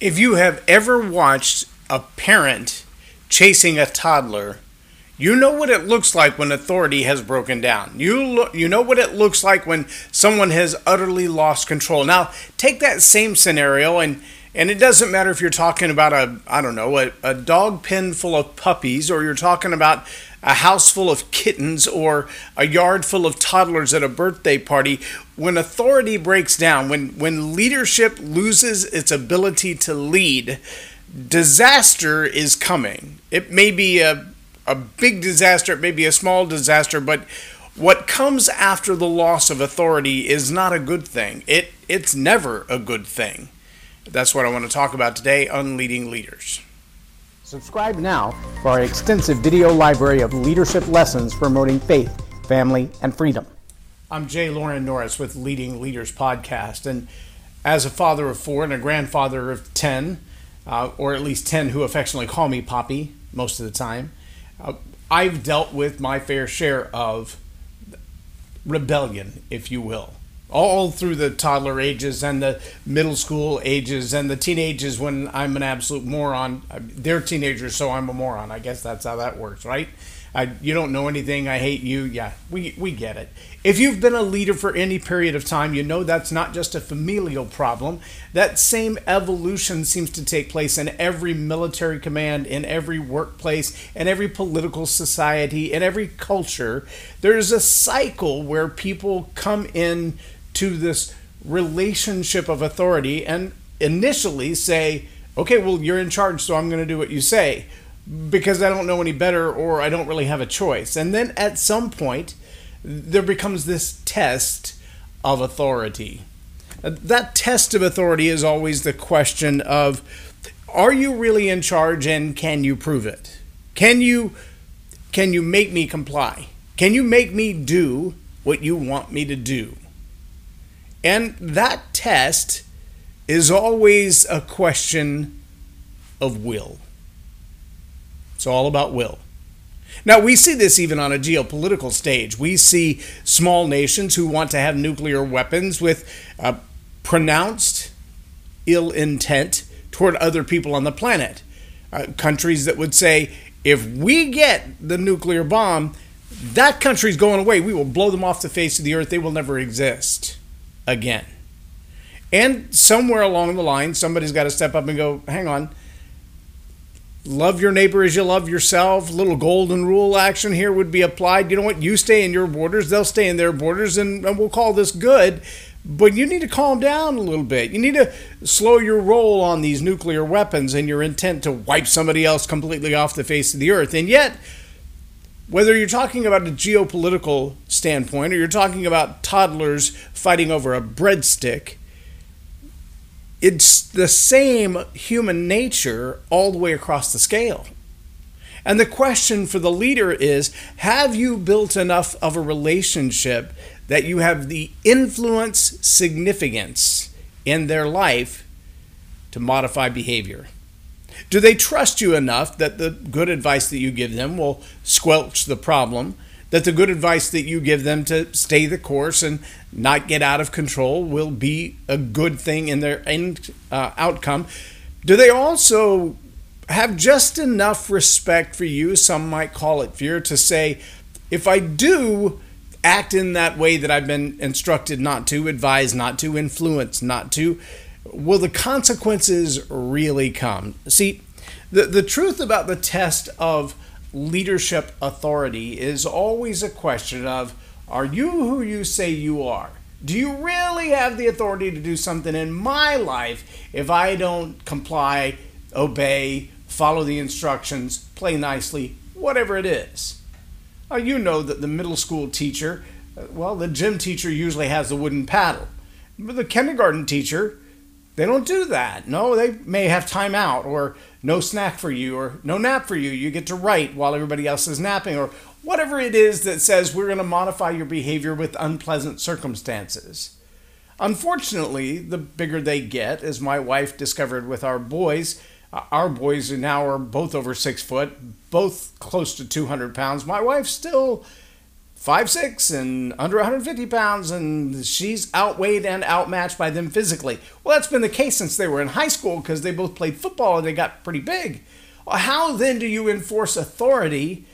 If you have ever watched a parent chasing a toddler, you know what it looks like when authority has broken down. You lo- you know what it looks like when someone has utterly lost control. Now, take that same scenario and and it doesn't matter if you're talking about a I don't know, a, a dog pen full of puppies or you're talking about a house full of kittens or a yard full of toddlers at a birthday party when authority breaks down when when leadership loses its ability to lead disaster is coming. It may be a a big disaster it may be a small disaster but what comes after the loss of authority is not a good thing. It it's never a good thing that's what i want to talk about today on leading leaders Subscribe now for our extensive video library of leadership lessons promoting faith, family, and freedom. I'm J Loren Norris with Leading Leaders Podcast. And as a father of four and a grandfather of 10, uh, or at least 10 who affectionately call me Poppy most of the time, uh, I've dealt with my fair share of rebellion, if you will all through the toddler ages and the middle school ages and the teenagers when I'm an absolute moron. They're teenagers, so I'm a moron. I guess that's how that works, right? I, you don't know anything. I hate you. Yeah, we, we get it. If you've been a leader for any period of time, you know that's not just a familial problem. That same evolution seems to take place in every military command, in every workplace, in every political society, in every culture. There's a cycle where people come in to this relationship of authority and initially say, okay, well, you're in charge, so I'm going to do what you say because I don't know any better or I don't really have a choice. And then at some point, there becomes this test of authority. That test of authority is always the question of are you really in charge and can you prove it? Can you can you make me comply? Can you make me do what you want me to do? And that test is always a question of will. It's all about will. Now, we see this even on a geopolitical stage. We see small nations who want to have nuclear weapons with uh, pronounced ill intent toward other people on the planet. Uh, countries that would say, if we get the nuclear bomb, that country's going away. We will blow them off the face of the earth. They will never exist again. And somewhere along the line, somebody's got to step up and go, hang on, love your neighbor as you love yourself. Little golden rule action here would be applied. You know what? You stay in your borders, they'll stay in their borders, and, and we'll call this good. But you need to calm down a little bit. You need to slow your roll on these nuclear weapons and your intent to wipe somebody else completely off the face of the earth. And yet, whether you're talking about a geopolitical standpoint or you're talking about toddlers fighting over a breadstick, it's the same human nature all the way across the scale. And the question for the leader is have you built enough of a relationship that you have the influence significance in their life to modify behavior? Do they trust you enough that the good advice that you give them will squelch the problem? That the good advice that you give them to stay the course and not get out of control will be a good thing in their end uh, outcome? Do they also have just enough respect for you, some might call it fear, to say, if I do act in that way that I've been instructed not to, advise not to, influence not to, will the consequences really come? See, the, the truth about the test of leadership authority is always a question of are you who you say you are? Do you really have the authority to do something in my life if I don't comply, obey, follow the instructions, play nicely, whatever it is? Now, you know that the middle school teacher, uh, well, the gym teacher usually has the wooden paddle. But the kindergarten teacher, they don't do that. No, they may have time out or no snack for you or no nap for you. You get to write while everybody else is napping or whatever it is that says we're going to modify your behavior with unpleasant circumstances. Unfortunately, the bigger they get, as my wife discovered with our boys, our boys now are both over six foot, both close to 200 pounds. My wife still five six and under 150 pounds and she's outweighed and outmatched by them physically. Well that's been the case since they were in high school because they both played football and they got pretty big. How then do you enforce authority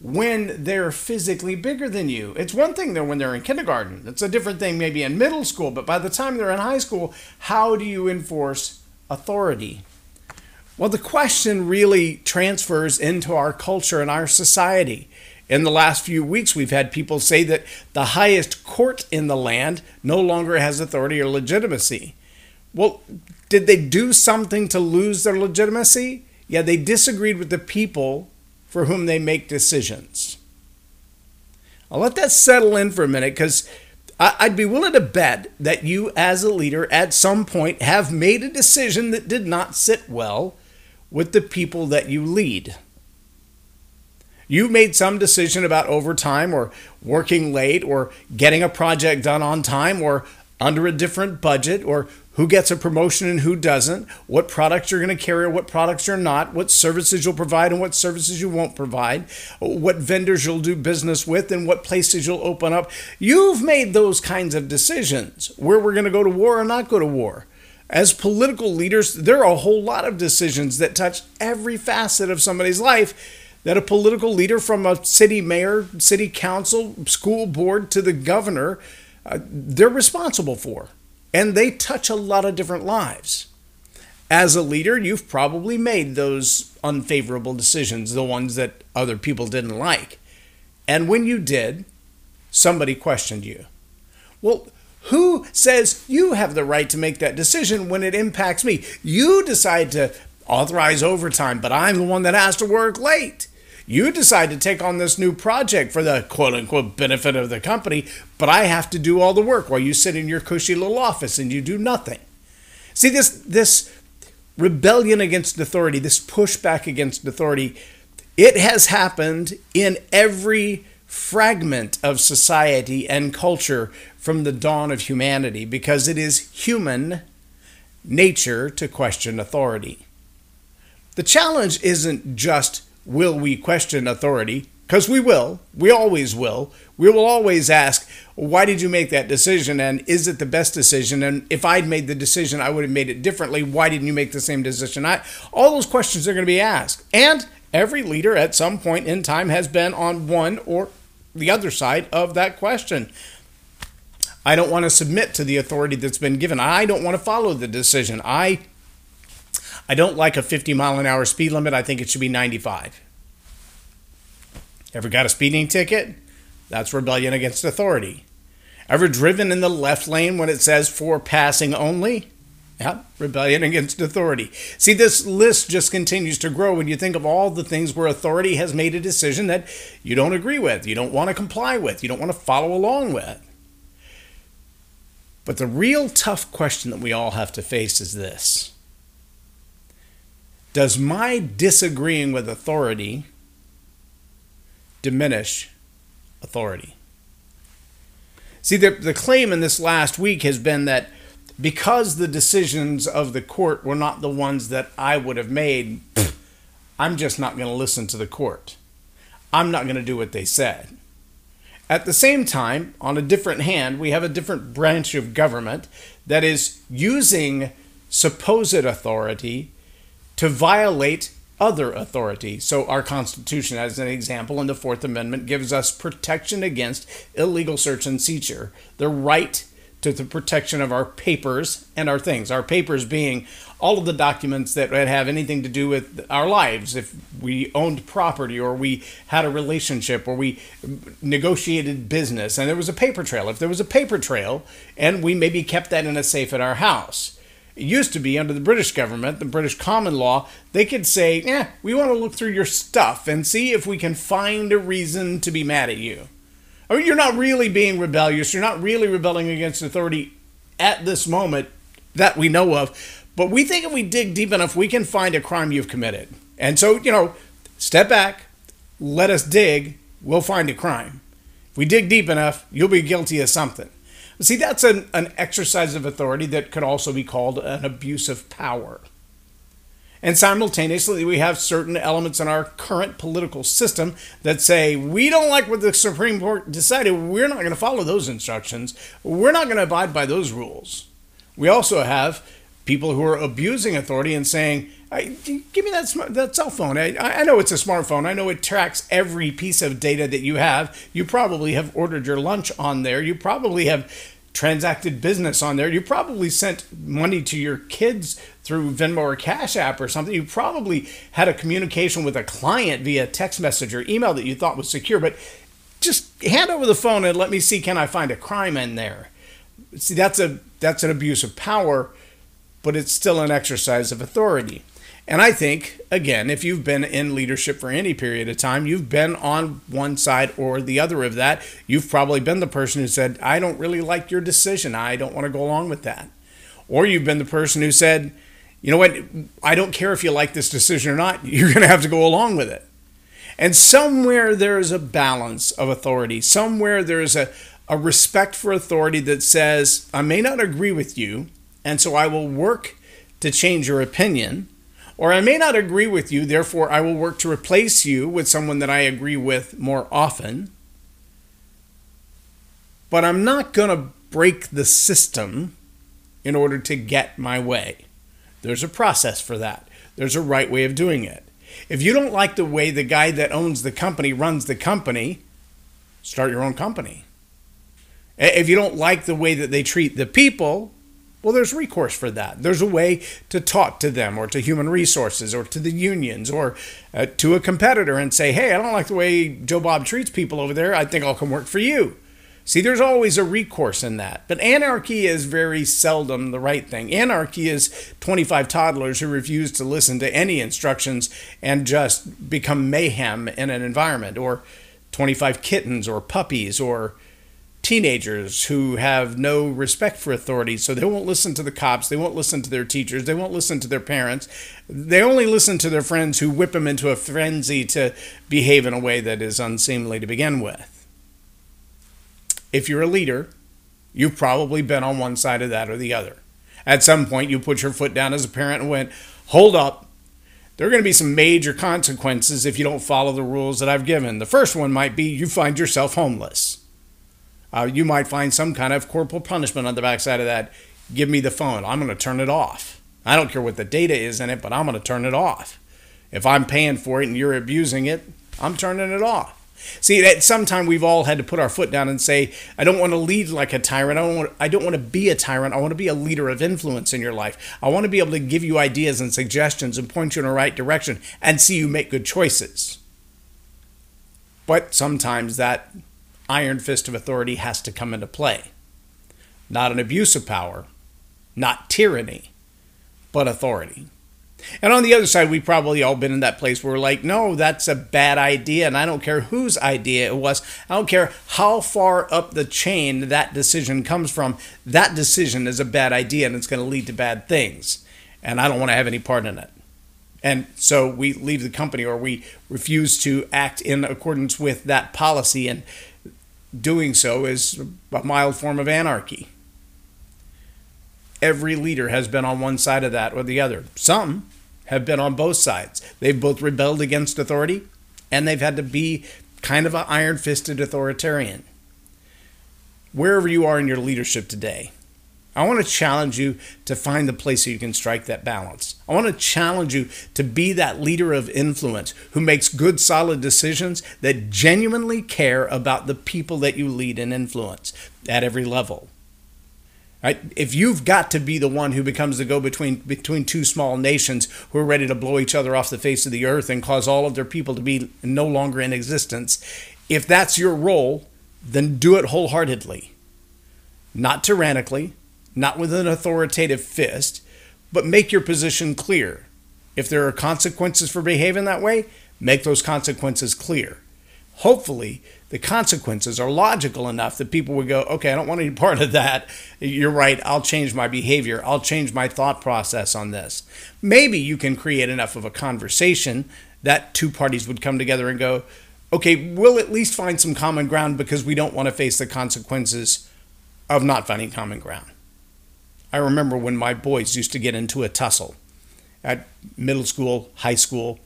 when they're physically bigger than you? It's one thing though when they're in kindergarten. It's a different thing maybe in middle school but by the time they're in high school how do you enforce authority? Well the question really transfers into our culture and our society in the last few weeks, we've had people say that the highest court in the land no longer has authority or legitimacy. Well, did they do something to lose their legitimacy? Yeah, they disagreed with the people for whom they make decisions. I'll let that settle in for a minute because I'd be willing to bet that you, as a leader, at some point have made a decision that did not sit well with the people that you lead. You made some decision about overtime or working late or getting a project done on time or under a different budget or who gets a promotion and who doesn't, what products you're going to carry or what products you're not, what services you'll provide and what services you won't provide, what vendors you'll do business with and what places you'll open up. You've made those kinds of decisions where we're going to go to war or not go to war. As political leaders, there are a whole lot of decisions that touch every facet of somebody's life that a political leader from a city mayor, city council, school board to the governor, uh, they're responsible for. And they touch a lot of different lives. As a leader, you've probably made those unfavorable decisions, the ones that other people didn't like. And when you did, somebody questioned you. Well, who says you have the right to make that decision when it impacts me? You decide to authorize overtime, but I'm the one that has to work late. You decide to take on this new project for the quote unquote benefit of the company, but I have to do all the work while you sit in your cushy little office and you do nothing. See this this rebellion against authority, this pushback against authority, it has happened in every fragment of society and culture from the dawn of humanity because it is human nature to question authority. The challenge isn't just will we question authority? Because we will. We always will. We will always ask, why did you make that decision? And is it the best decision? And if I'd made the decision, I would have made it differently. Why didn't you make the same decision? I, all those questions are going to be asked. And every leader at some point in time has been on one or the other side of that question. I don't want to submit to the authority that's been given. I don't want to follow the decision. I I don't like a 50 mile an hour speed limit. I think it should be 95. Ever got a speeding ticket? That's rebellion against authority. Ever driven in the left lane when it says for passing only? Yeah, rebellion against authority. See, this list just continues to grow when you think of all the things where authority has made a decision that you don't agree with, you don't want to comply with, you don't want to follow along with. But the real tough question that we all have to face is this does my disagreeing with authority diminish authority? See, the, the claim in this last week has been that because the decisions of the court were not the ones that I would have made, I'm just not going to listen to the court. I'm not going to do what they said. At the same time, on a different hand, we have a different branch of government that is using supposed authority to violate other authority. So, our Constitution, as an example, in the Fourth Amendment, gives us protection against illegal search and seizure, the right to the protection of our papers and our things. Our papers being all of the documents that have anything to do with our lives. If we owned property or we had a relationship or we negotiated business and there was a paper trail. If there was a paper trail and we maybe kept that in a safe at our house it used to be under the British government, the British common law, they could say, yeah, we want to look through your stuff and see if we can find a reason to be mad at you. I mean, you're not really being rebellious. You're not really rebelling against authority at this moment that we know of. But we think if we dig deep enough, we can find a crime you've committed. And so, you know, step back, let us dig, we'll find a crime. If we dig deep enough, you'll be guilty of something. See, that's an, an exercise of authority that could also be called an abuse of power. And simultaneously, we have certain elements in our current political system that say, we don't like what the Supreme Court decided. We're not going to follow those instructions. We're not going to abide by those rules. We also have people who are abusing authority and saying, give me that, that cell phone. I, I know it's a smartphone. I know it tracks every piece of data that you have. You probably have ordered your lunch on there. You probably have transacted business on there. You probably sent money to your kids through Venmo or Cash App or something. You probably had a communication with a client via text message or email that you thought was secure, but just hand over the phone and let me see can I find a crime in there. See, that's a that's an abuse of power, but it's still an exercise of authority. And I think, again, if you've been in leadership for any period of time, you've been on one side or the other of that. You've probably been the person who said, I don't really like your decision. I don't want to go along with that. Or you've been the person who said, you know what, I don't care if you like this decision or not, you're going to have to go along with it. And somewhere there is a balance of authority. Somewhere there is a, a respect for authority that says, I may not agree with you, and so I will work to change your opinion or I may not agree with you, therefore I will work to replace you with someone that I agree with more often. But I'm not going to break the system in order to get my way. There's a process for that, there's a right way of doing it. If you don't like the way the guy that owns the company runs the company, start your own company. If you don't like the way that they treat the people, well, there's recourse for that. There's a way to talk to them or to human resources or to the unions or uh, to a competitor and say, hey, I don't like the way Joe Bob treats people over there. I think I'll come work for you. See, there's always a recourse in that. But anarchy is very seldom the right thing. Anarchy is 25 toddlers who refuse to listen to any instructions and just become mayhem in an environment, or 25 kittens or puppies or teenagers who have no respect for authority, so they won't listen to the cops, they won't listen to their teachers, they won't listen to their parents. They only listen to their friends who whip them into a frenzy to behave in a way that is unseemly to begin with. If you're a leader, you've probably been on one side of that or the other. At some point, you put your foot down as a parent and went, Hold up. There are going to be some major consequences if you don't follow the rules that I've given. The first one might be you find yourself homeless uh, you might find some kind of corporal punishment on the backside of that. Give me the phone. I'm going to turn it off. I don't care what the data is in it, but I'm going to turn it off. If I'm paying for it and you're abusing it, I'm turning it off. See, at some time we've all had to put our foot down and say, I don't want to lead like a tyrant. I don't want, I don't want to be a tyrant. I want to be a leader of influence in your life. I want to be able to give you ideas and suggestions and point you in the right direction and see you make good choices. But sometimes that iron fist of authority has to come into play. Not an abuse of power, not tyranny, but authority. And on the other side, we've probably all been in that place where we're like, no, that's a bad idea. And I don't care whose idea it was. I don't care how far up the chain that decision comes from. That decision is a bad idea and it's going to lead to bad things. And I don't want to have any part in it. And so we leave the company or we refuse to act in accordance with that policy. And doing so is a mild form of anarchy. Every leader has been on one side of that or the other. Some have been on both sides. They've both rebelled against authority and they've had to be kind of an iron fisted authoritarian. Wherever you are in your leadership today, I want to challenge you to find the place where you can strike that balance. I want to challenge you to be that leader of influence who makes good, solid decisions that genuinely care about the people that you lead and influence at every level. Right? If you've got to be the one who becomes the go between between two small nations who are ready to blow each other off the face of the earth and cause all of their people to be no longer in existence, if that's your role, then do it wholeheartedly. Not tyrannically, not with an authoritative fist, but make your position clear. If there are consequences for behaving that way, make those consequences clear. Hopefully, the consequences are logical enough that people would go, okay, I don't want any part of that. You're right. I'll change my behavior. I'll change my thought process on this. Maybe you can create enough of a conversation that two parties would come together and go, okay, we'll at least find some common ground because we don't want to face the consequences of not finding common ground. I remember when my boys used to get into a tussle. at middle school, high school.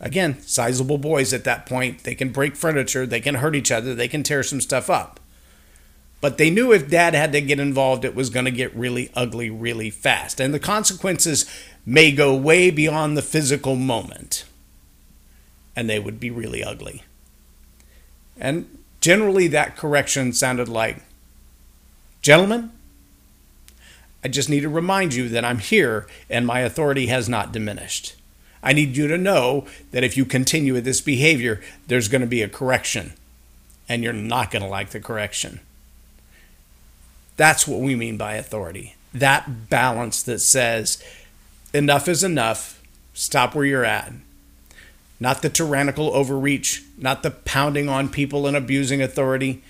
Again, sizable boys at that point. They can break furniture, they can hurt each other, they can tear some stuff up. But they knew if dad had to get involved, it was going to get really ugly really fast. And the consequences may go way beyond the physical moment. And they would be really ugly. And generally, that correction sounded like, Gentlemen, I just need to remind you that I'm here and my authority has not diminished. I need you to know that if you continue with this behavior, there's going to be a correction, and you're not going to like the correction. That's what we mean by authority. That balance that says, enough is enough, stop where you're at. Not the tyrannical overreach, not the pounding on people and abusing authority,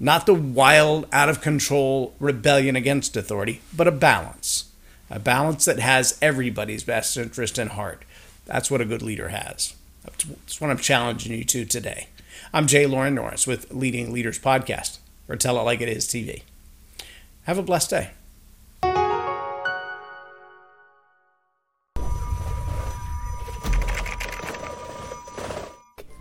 not the wild, out of control rebellion against authority, but a balance. A balance that has everybody's best interest in heart. That's what a good leader has. That's what I'm challenging you to today. I'm J Loren Norris with Leading Leaders Podcast, or Tell It Like It Is TV. Have a blessed day.